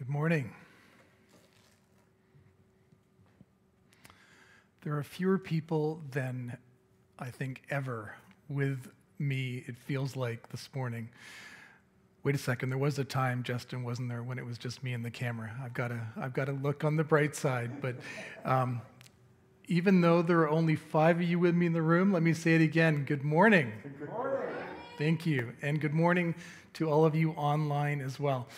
Good morning. There are fewer people than I think ever with me, it feels like this morning. Wait a second, there was a time, Justin, wasn't there, when it was just me and the camera. I've got to, I've got to look on the bright side. But um, even though there are only five of you with me in the room, let me say it again. Good morning. Good morning. Thank you. And good morning to all of you online as well.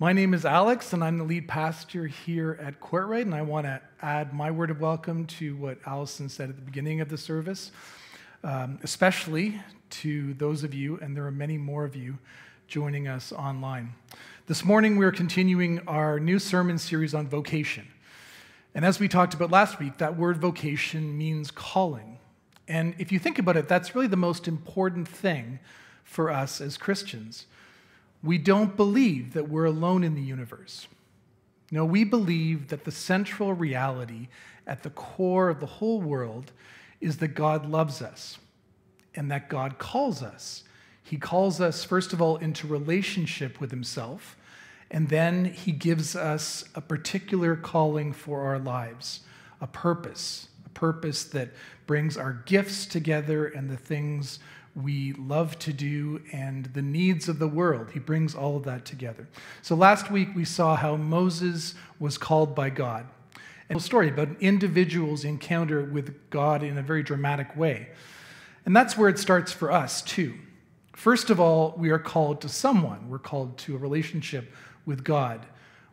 My name is Alex, and I'm the lead pastor here at Courtright, and I want to add my word of welcome to what Allison said at the beginning of the service, um, especially to those of you, and there are many more of you joining us online. This morning, we're continuing our new sermon series on vocation. And as we talked about last week, that word vocation means calling. And if you think about it, that's really the most important thing for us as Christians we don't believe that we're alone in the universe. No, we believe that the central reality at the core of the whole world is that God loves us and that God calls us. He calls us, first of all, into relationship with Himself, and then He gives us a particular calling for our lives, a purpose, a purpose that brings our gifts together and the things we love to do and the needs of the world. He brings all of that together. So last week we saw how Moses was called by God. And a story about an individual's encounter with God in a very dramatic way. And that's where it starts for us, too. First of all, we are called to someone. We're called to a relationship with God.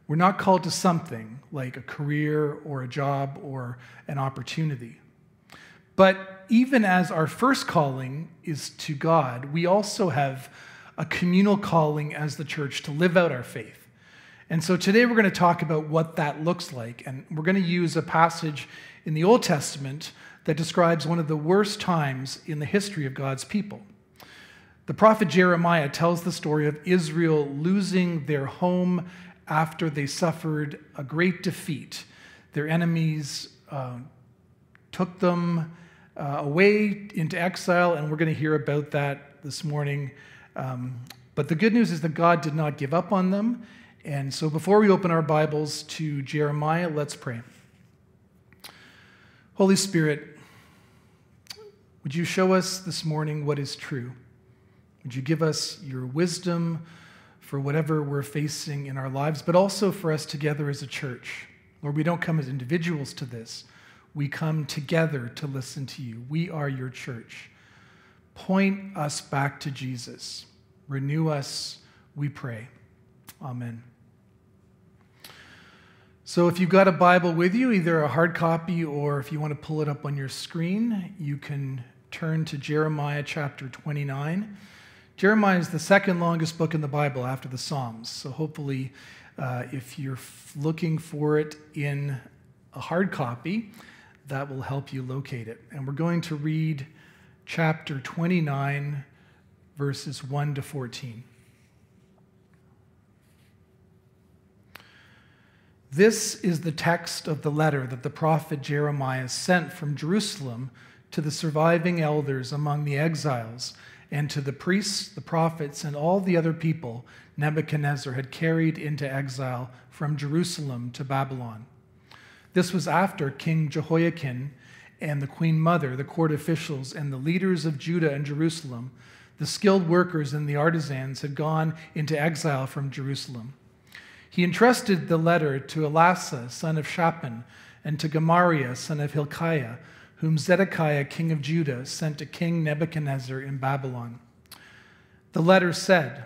We're not called to something like a career or a job or an opportunity. But even as our first calling is to God, we also have a communal calling as the church to live out our faith. And so today we're going to talk about what that looks like. And we're going to use a passage in the Old Testament that describes one of the worst times in the history of God's people. The prophet Jeremiah tells the story of Israel losing their home after they suffered a great defeat. Their enemies uh, took them uh, away into exile, and we're going to hear about that this morning. Um, but the good news is that God did not give up on them. And so before we open our Bibles to Jeremiah, let's pray. Holy Spirit, would you show us this morning what is true? Would you give us your wisdom for whatever we're facing in our lives, but also for us together as a church? Lord, we don't come as individuals to this, we come together to listen to you. We are your church. Point us back to Jesus. Renew us, we pray. Amen. So, if you've got a Bible with you, either a hard copy or if you want to pull it up on your screen, you can turn to Jeremiah chapter 29. Jeremiah is the second longest book in the Bible after the Psalms. So, hopefully, uh, if you're looking for it in a hard copy, that will help you locate it. And we're going to read chapter 29, verses 1 to 14. This is the text of the letter that the prophet Jeremiah sent from Jerusalem to the surviving elders among the exiles and to the priests, the prophets, and all the other people Nebuchadnezzar had carried into exile from Jerusalem to Babylon. This was after King Jehoiakim and the queen mother, the court officials, and the leaders of Judah and Jerusalem, the skilled workers and the artisans, had gone into exile from Jerusalem. He entrusted the letter to Elasah, son of Shaphan, and to Gemariah, son of Hilkiah, whom Zedekiah, king of Judah, sent to King Nebuchadnezzar in Babylon. The letter said,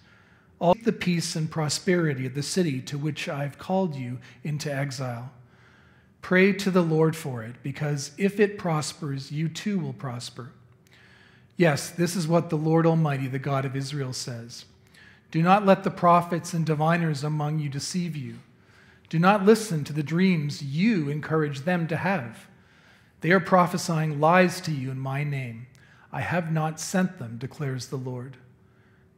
all the peace and prosperity of the city to which I've called you into exile. Pray to the Lord for it, because if it prospers, you too will prosper. Yes, this is what the Lord Almighty, the God of Israel, says Do not let the prophets and diviners among you deceive you. Do not listen to the dreams you encourage them to have. They are prophesying lies to you in my name. I have not sent them, declares the Lord.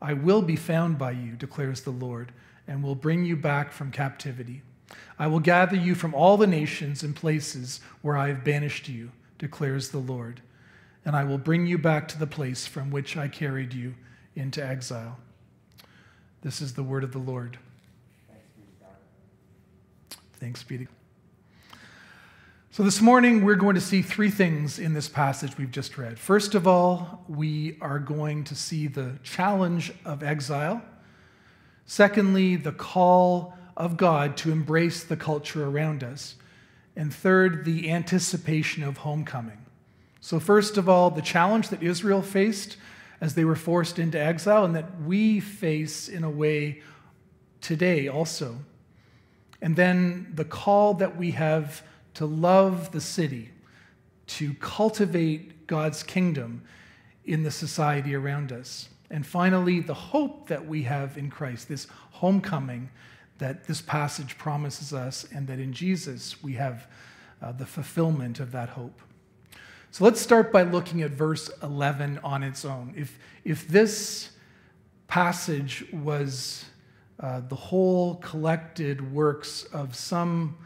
I will be found by you, declares the Lord, and will bring you back from captivity. I will gather you from all the nations and places where I have banished you, declares the Lord and I will bring you back to the place from which I carried you into exile. This is the word of the Lord. Thanks be to God. So, this morning we're going to see three things in this passage we've just read. First of all, we are going to see the challenge of exile. Secondly, the call of God to embrace the culture around us. And third, the anticipation of homecoming. So, first of all, the challenge that Israel faced as they were forced into exile, and that we face in a way today also. And then the call that we have to love the city, to cultivate God's kingdom in the society around us. And finally, the hope that we have in Christ, this homecoming that this passage promises us, and that in Jesus we have uh, the fulfillment of that hope. So let's start by looking at verse 11 on its own. If, if this passage was uh, the whole collected works of some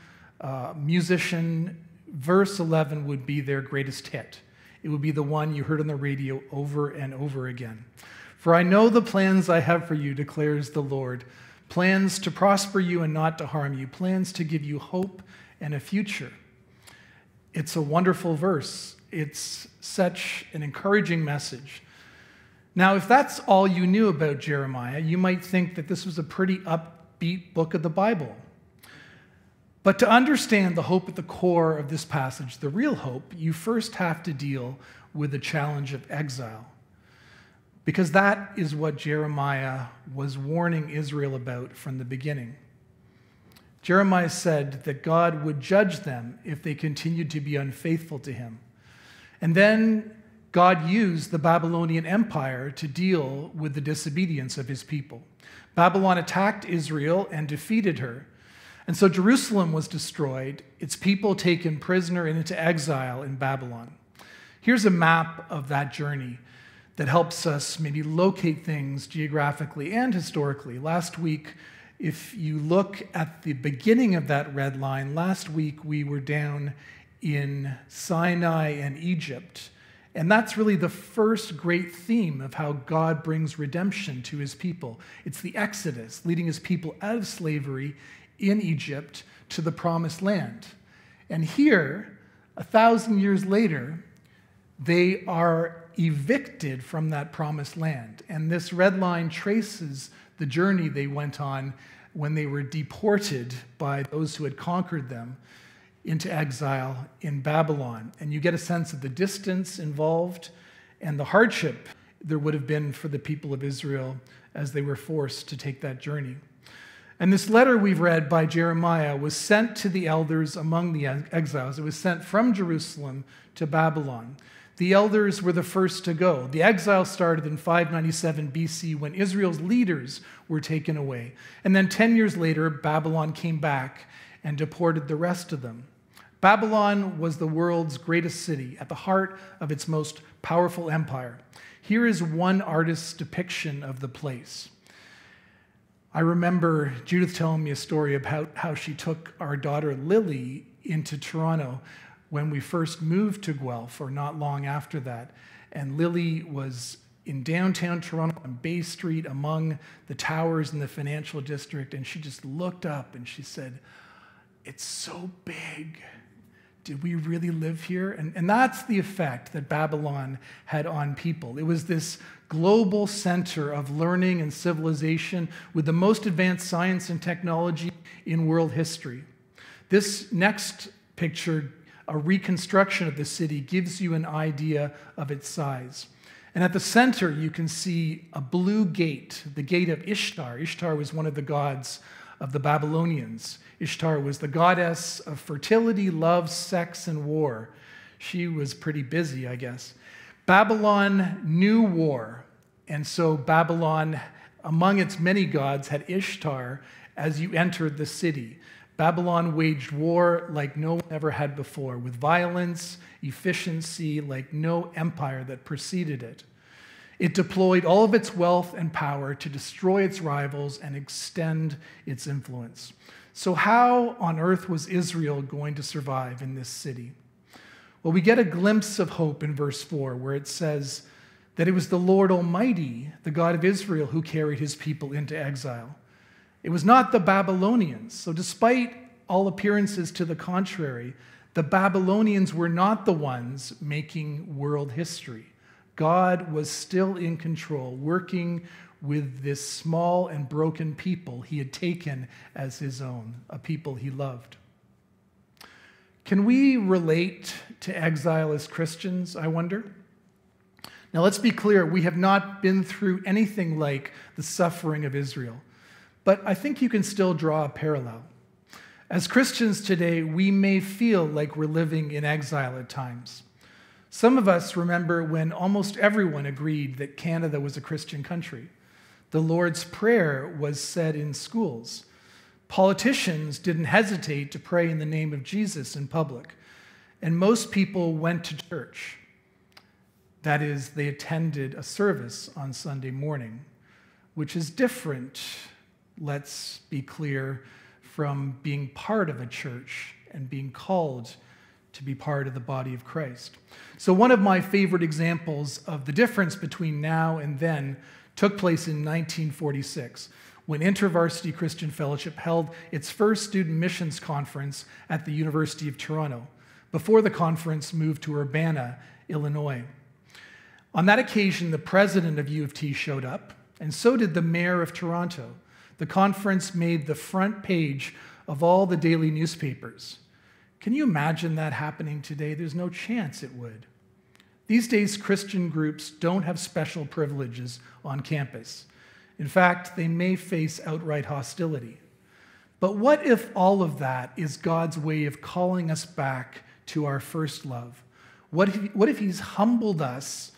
uh, musician, verse 11 would be their greatest hit. It would be the one you heard on the radio over and over again. For I know the plans I have for you, declares the Lord plans to prosper you and not to harm you, plans to give you hope and a future. It's a wonderful verse it's such an encouraging message. Now, if that's all you knew about Jeremiah, you might think that this was a pretty upbeat book of the Bible. But to understand the hope at the core of this passage, the real hope, you first have to deal with the challenge of exile. Because that is what Jeremiah was warning Israel about from the beginning. Jeremiah said that God would judge them if they continued to be unfaithful to him. And then God used the Babylonian Empire to deal with the disobedience of his people. Babylon attacked Israel and defeated her. And so Jerusalem was destroyed, its people taken prisoner and into exile in Babylon. Here's a map of that journey that helps us maybe locate things geographically and historically. Last week, if you look at the beginning of that red line, last week we were down in Sinai and Egypt. And that's really the first great theme of how God brings redemption to his people. It's the Exodus, leading his people out of slavery in Egypt to the promised land. And here, a thousand years later, they are evicted from that promised land. And this red line traces the journey they went on when they were deported by those who had conquered them into exile in Babylon. And you get a sense of the distance involved and the hardship there would have been for the people of Israel as they were forced to take that journey. And this letter we've read by Jeremiah was sent to the elders among the exiles. It was sent from Jerusalem to Babylon. The elders were the first to go. The exile started in 597 BC when Israel's leaders were taken away. And then 10 years later, Babylon came back and deported the rest of them. Babylon was the world's greatest city, at the heart of its most powerful empire. Here is one artist's depiction of the place. I remember Judith telling me a story about how she took our daughter Lily into Toronto when we first moved to Guelph, or not long after that. And Lily was in downtown Toronto on Bay Street among the towers in the financial district, and she just looked up and she said, It's so big did we really live here? And, and that's the effect that Babylon had on people. It was this global center of learning and civilization with the most advanced science and technology in world history. This next picture, a reconstruction of the city, gives you an idea of its size. And at the center, you can see a blue gate, the gate of Ishtar. Ishtar was one of the gods of the Babylonians. Ishtar was the goddess of fertility, love, sex, and war. She was pretty busy, I guess. Babylon knew war, and so Babylon, among its many gods, had Ishtar as you entered the city. Babylon waged war like no one ever had before, with violence, efficiency like no empire that preceded it. It deployed all of its wealth and power to destroy its rivals and extend its influence. So, how on earth was Israel going to survive in this city? Well, we get a glimpse of hope in verse 4, where it says that it was the Lord Almighty, the God of Israel, who carried his people into exile. It was not the Babylonians. So, despite all appearances to the contrary, the Babylonians were not the ones making world history. God was still in control, working with this small and broken people he had taken as his own, a people he loved. Can we relate to exile as Christians, I wonder? Now, let's be clear, we have not been through anything like the suffering of Israel, but I think you can still draw a parallel. As Christians today, we may feel like we're living in exile at times. Some of us remember when almost everyone agreed that Canada was a Christian country. The Lord's Prayer was said in schools. Politicians didn't hesitate to pray in the name of Jesus in public. And most people went to church. That is, they attended a service on Sunday morning, which is different, let's be clear, from being part of a church and being called to be part of the body of Christ. So, one of my favorite examples of the difference between now and then took place in 1946 when InterVarsity Christian Fellowship held its first student missions conference at the University of Toronto before the conference moved to Urbana, Illinois. On that occasion, the president of U of T showed up, and so did the mayor of Toronto. The conference made the front page of all the daily newspapers. Can you imagine that happening today? There's no chance it would. These days, Christian groups don't have special privileges on campus. In fact, they may face outright hostility. But what if all of that is God's way of calling us back to our first love? What if, what if He's humbled us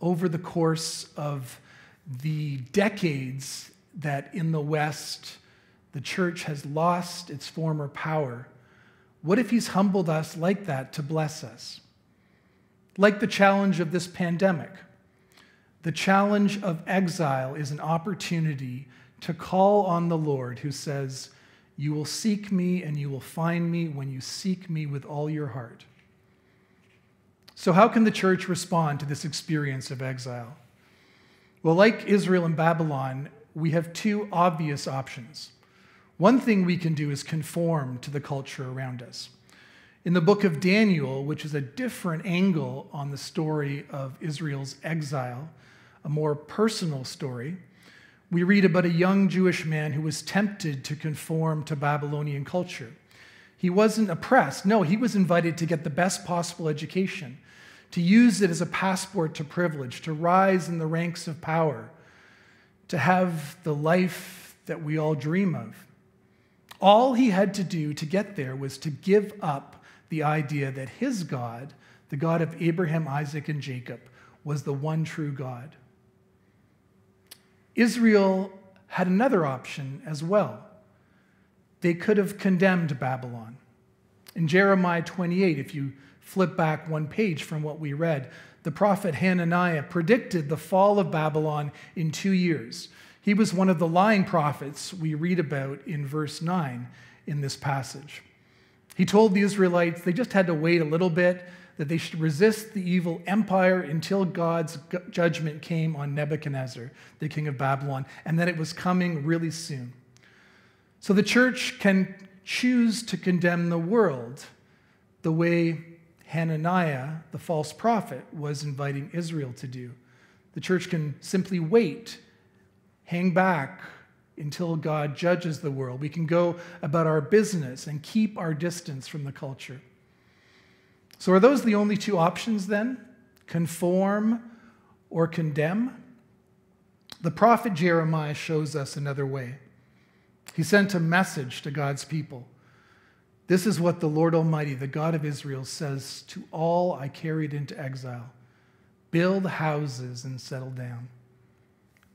over the course of the decades that in the West the church has lost its former power? What if He's humbled us like that to bless us? Like the challenge of this pandemic, the challenge of exile is an opportunity to call on the Lord who says, You will seek me and you will find me when you seek me with all your heart. So, how can the church respond to this experience of exile? Well, like Israel and Babylon, we have two obvious options. One thing we can do is conform to the culture around us. In the book of Daniel, which is a different angle on the story of Israel's exile, a more personal story, we read about a young Jewish man who was tempted to conform to Babylonian culture. He wasn't oppressed. No, he was invited to get the best possible education, to use it as a passport to privilege, to rise in the ranks of power, to have the life that we all dream of. All he had to do to get there was to give up the idea that his God, the God of Abraham, Isaac, and Jacob, was the one true God. Israel had another option as well. They could have condemned Babylon. In Jeremiah 28, if you flip back one page from what we read, the prophet Hananiah predicted the fall of Babylon in two years. He was one of the lying prophets we read about in verse 9 in this passage. He told the Israelites they just had to wait a little bit, that they should resist the evil empire until God's judgment came on Nebuchadnezzar, the king of Babylon, and that it was coming really soon. So the church can choose to condemn the world the way Hananiah, the false prophet, was inviting Israel to do. The church can simply wait hang back until God judges the world. We can go about our business and keep our distance from the culture. So, are those the only two options then? Conform or condemn? The prophet Jeremiah shows us another way. He sent a message to God's people. This is what the Lord Almighty, the God of Israel, says to all I carried into exile build houses and settle down,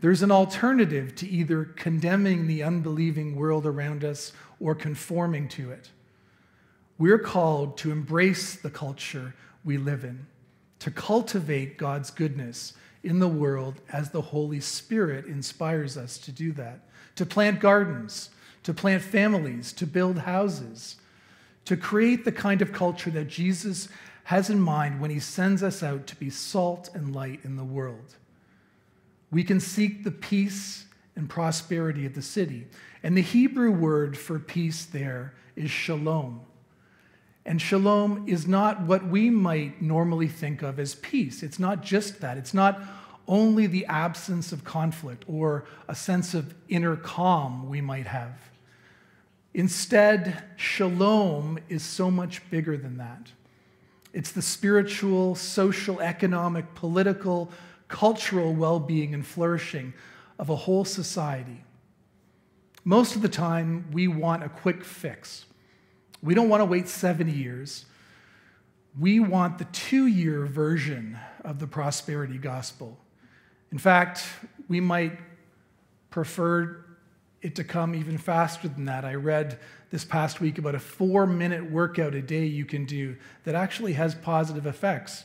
There's an alternative to either condemning the unbelieving world around us or conforming to it. We're called to embrace the culture we live in, to cultivate God's goodness in the world as the Holy Spirit inspires us to do that, to plant gardens, to plant families, to build houses, to create the kind of culture that Jesus has in mind when he sends us out to be salt and light in the world. We can seek the peace and prosperity of the city. And the Hebrew word for peace there is shalom. And shalom is not what we might normally think of as peace. It's not just that. It's not only the absence of conflict or a sense of inner calm we might have. Instead, shalom is so much bigger than that. It's the spiritual, social, economic, political, cultural well being and flourishing of a whole society. Most of the time, we want a quick fix. We don't want to wait 70 years. We want the two year version of the prosperity gospel. In fact, we might prefer it to come even faster than that. I read this past week about a four minute workout a day you can do that actually has positive effects.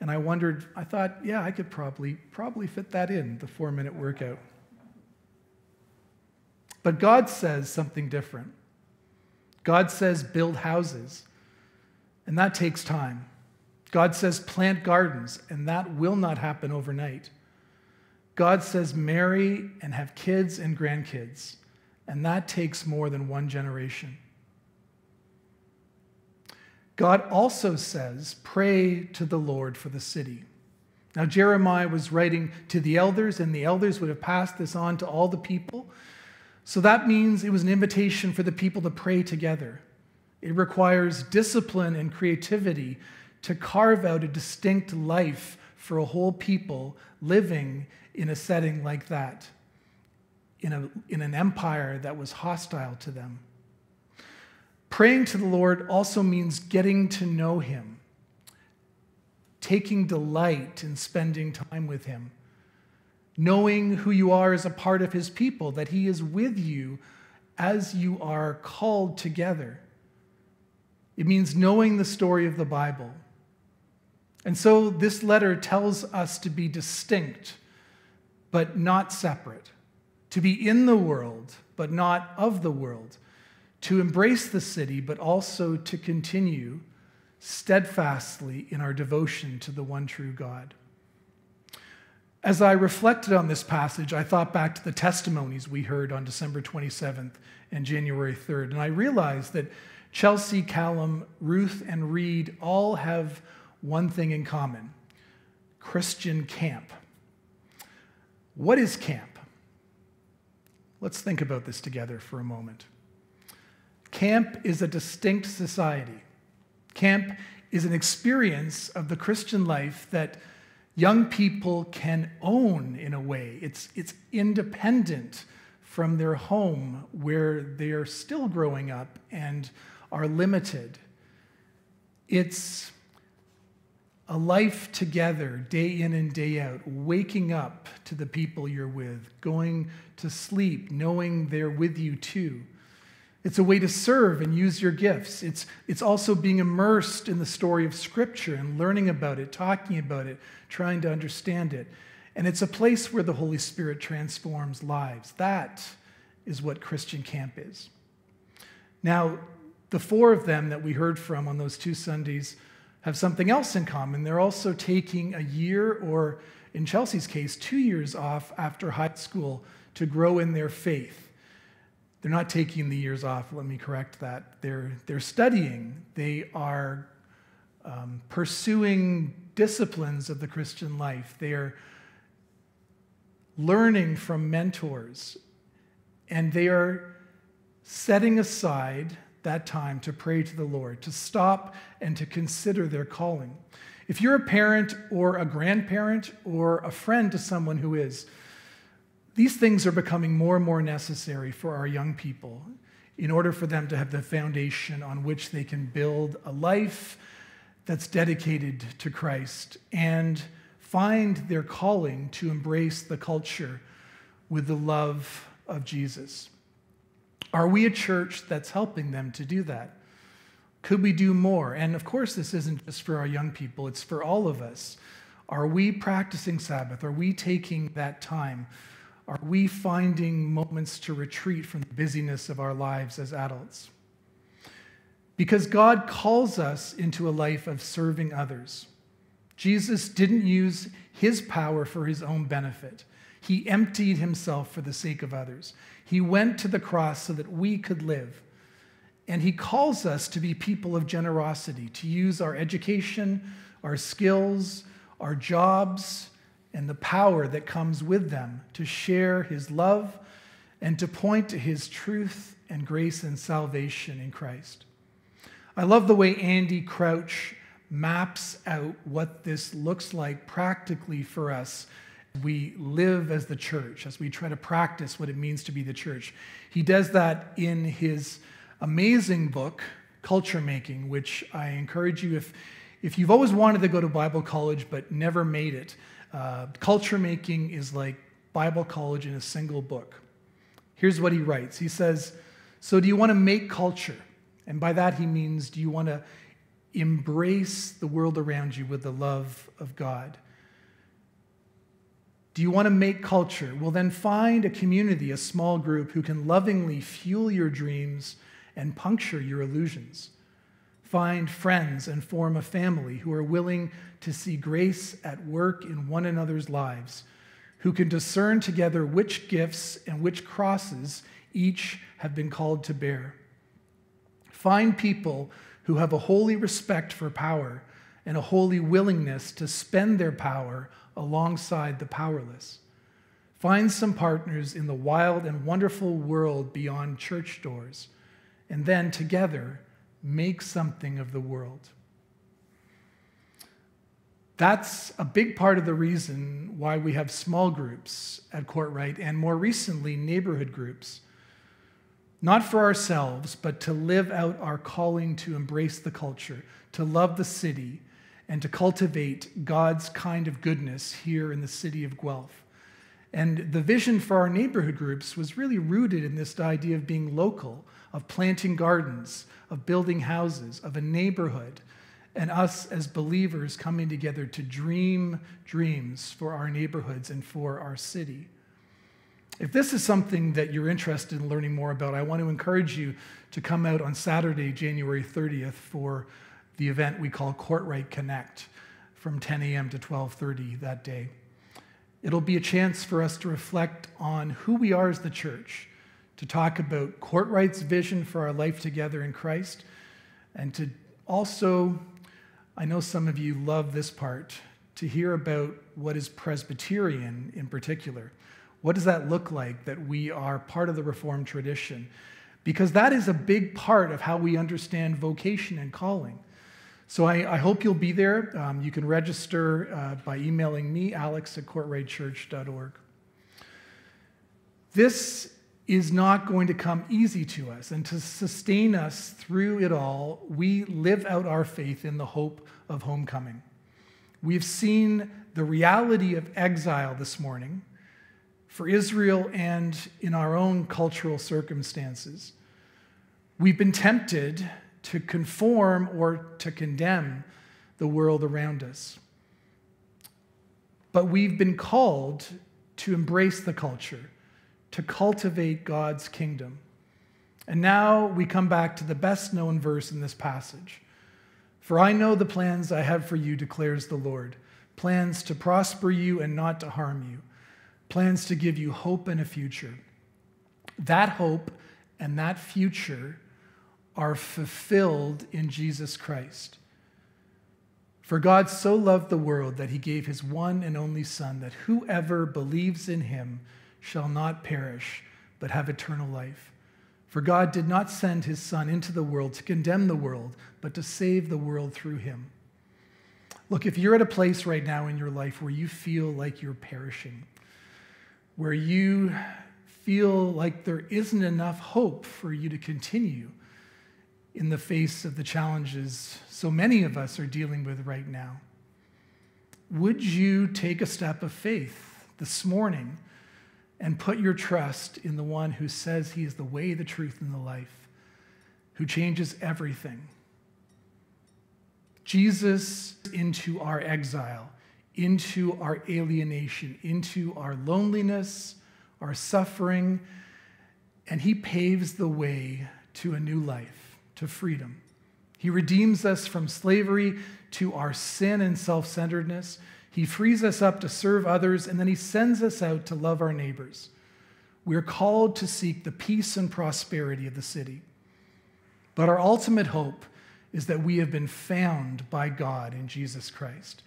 And I wondered, I thought, yeah, I could probably, probably fit that in, the four minute workout. But God says something different. God says, build houses, and that takes time. God says, plant gardens, and that will not happen overnight. God says, marry and have kids and grandkids, and that takes more than one generation. God also says, pray to the Lord for the city. Now, Jeremiah was writing to the elders, and the elders would have passed this on to all the people. So that means it was an invitation for the people to pray together. It requires discipline and creativity to carve out a distinct life for a whole people living in a setting like that, in, a, in an empire that was hostile to them. Praying to the Lord also means getting to know Him, taking delight in spending time with Him, knowing who you are as a part of His people, that He is with you as you are called together. It means knowing the story of the Bible. And so this letter tells us to be distinct but not separate, to be in the world, but not of the world, to embrace the city, but also to continue steadfastly in our devotion to the one true God. As I reflected on this passage, I thought back to the testimonies we heard on December 27th and January 3rd, and I realized that Chelsea, Callum, Ruth, and Reed all have one thing in common Christian camp. What is camp? Let's think about this together for a moment. Camp is a distinct society. Camp is an experience of the Christian life that young people can own in a way. It's, it's independent from their home where they're still growing up and are limited. It's a life together, day in and day out, waking up to the people you're with, going to sleep, knowing they're with you too. It's a way to serve and use your gifts. It's, it's also being immersed in the story of Scripture and learning about it, talking about it, trying to understand it. And it's a place where the Holy Spirit transforms lives. That is what Christian camp is. Now, the four of them that we heard from on those two Sundays have something else in common. They're also taking a year, or in Chelsea's case, two years off after high school to grow in their faith. They're not taking the years off, let me correct that. They're, they're studying, they are um, pursuing disciplines of the Christian life, they are learning from mentors, and they are setting aside that time to pray to the Lord, to stop and to consider their calling. If you're a parent or a grandparent or a friend to someone who is, these things are becoming more and more necessary for our young people in order for them to have the foundation on which they can build a life that's dedicated to Christ and find their calling to embrace the culture with the love of Jesus. Are we a church that's helping them to do that? Could we do more? And of course, this isn't just for our young people, it's for all of us. Are we practicing Sabbath? Are we taking that time? Are we finding moments to retreat from the busyness of our lives as adults? Because God calls us into a life of serving others. Jesus didn't use his power for his own benefit. He emptied himself for the sake of others. He went to the cross so that we could live. And he calls us to be people of generosity, to use our education, our skills, our jobs, and the power that comes with them to share his love and to point to his truth and grace and salvation in Christ. I love the way Andy Crouch maps out what this looks like practically for us we live as the church, as we try to practice what it means to be the church. He does that in his amazing book, Culture Making, which I encourage you, if, if you've always wanted to go to Bible college but never made it, uh, Culture Making is like Bible college in a single book. Here's what he writes He says, So, do you want to make culture? And by that, he means, do you want to embrace the world around you with the love of God? Do you want to make culture? Well, then find a community, a small group who can lovingly fuel your dreams and puncture your illusions. Find friends and form a family who are willing to see grace at work in one another's lives, who can discern together which gifts and which crosses each have been called to bear. Find people who have a holy respect for power and a holy willingness to spend their power alongside the powerless. Find some partners in the wild and wonderful world beyond church doors, and then together make something of the world. That's a big part of the reason why we have small groups at Courtright and more recently neighborhood groups. Not for ourselves, but to live out our calling to embrace the culture, to love the city, and to cultivate God's kind of goodness here in the city of Guelph. And the vision for our neighborhood groups was really rooted in this idea of being local, of planting gardens, of building houses, of a neighborhood, and us as believers coming together to dream dreams for our neighborhoods and for our city. If this is something that you're interested in learning more about, I want to encourage you to come out on Saturday, January 30th for the event we call Courtright Connect from 10 a.m. to 12:30 that day. It'll be a chance for us to reflect on who we are as the church, to talk about Courtright's vision for our life together in Christ, and to also, I know some of you love this part, to hear about what is Presbyterian in particular. What does that look like that we are part of the Reformed tradition? Because that is a big part of how we understand vocation and calling. So I, I, hope you'll be there. Um, you can register uh, by emailing me, alex at courtrightchurch.org. This is not going to come easy to us, and to sustain us through it all, we live out our faith in the hope of homecoming. We've seen the reality of exile this morning for Israel and in our own cultural circumstances. We've been tempted to conform or to condemn the world around us. But we've been called to embrace the culture, to cultivate God's kingdom. And now we come back to the best known verse in this passage. For I know the plans I have for you, declares the Lord plans to prosper you and not to harm you, plans to give you hope and a future. That hope and that future are fulfilled in Jesus Christ. For God so loved the world that he gave his one and only Son, that whoever believes in him shall not perish, but have eternal life. For God did not send his Son into the world to condemn the world, but to save the world through him. Look, if you're at a place right now in your life where you feel like you're perishing, where you feel like there isn't enough hope for you to continue in the face of the challenges so many of us are dealing with right now, would you take a step of faith this morning and put your trust in the one who says he is the way, the truth, and the life, who changes everything? Jesus into our exile, into our alienation, into our loneliness, our suffering, and he paves the way to a new life, to freedom. He redeems us from slavery to our sin and self centeredness. He frees us up to serve others, and then he sends us out to love our neighbors. We're called to seek the peace and prosperity of the city. But our ultimate hope is that we have been found by God in Jesus Christ.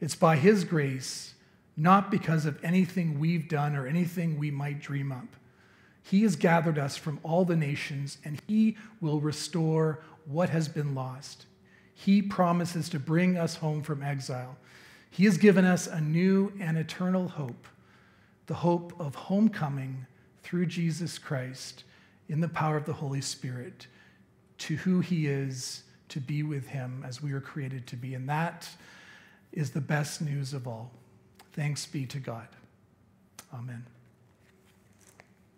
It's by His grace, not because of anything we've done or anything we might dream up. He has gathered us from all the nations, and He will restore what has been lost. He promises to bring us home from exile. He has given us a new and eternal hope, the hope of homecoming through Jesus Christ in the power of the Holy Spirit to who He is to be with him as we are created to be. And that is the best news of all. Thanks be to God. Amen.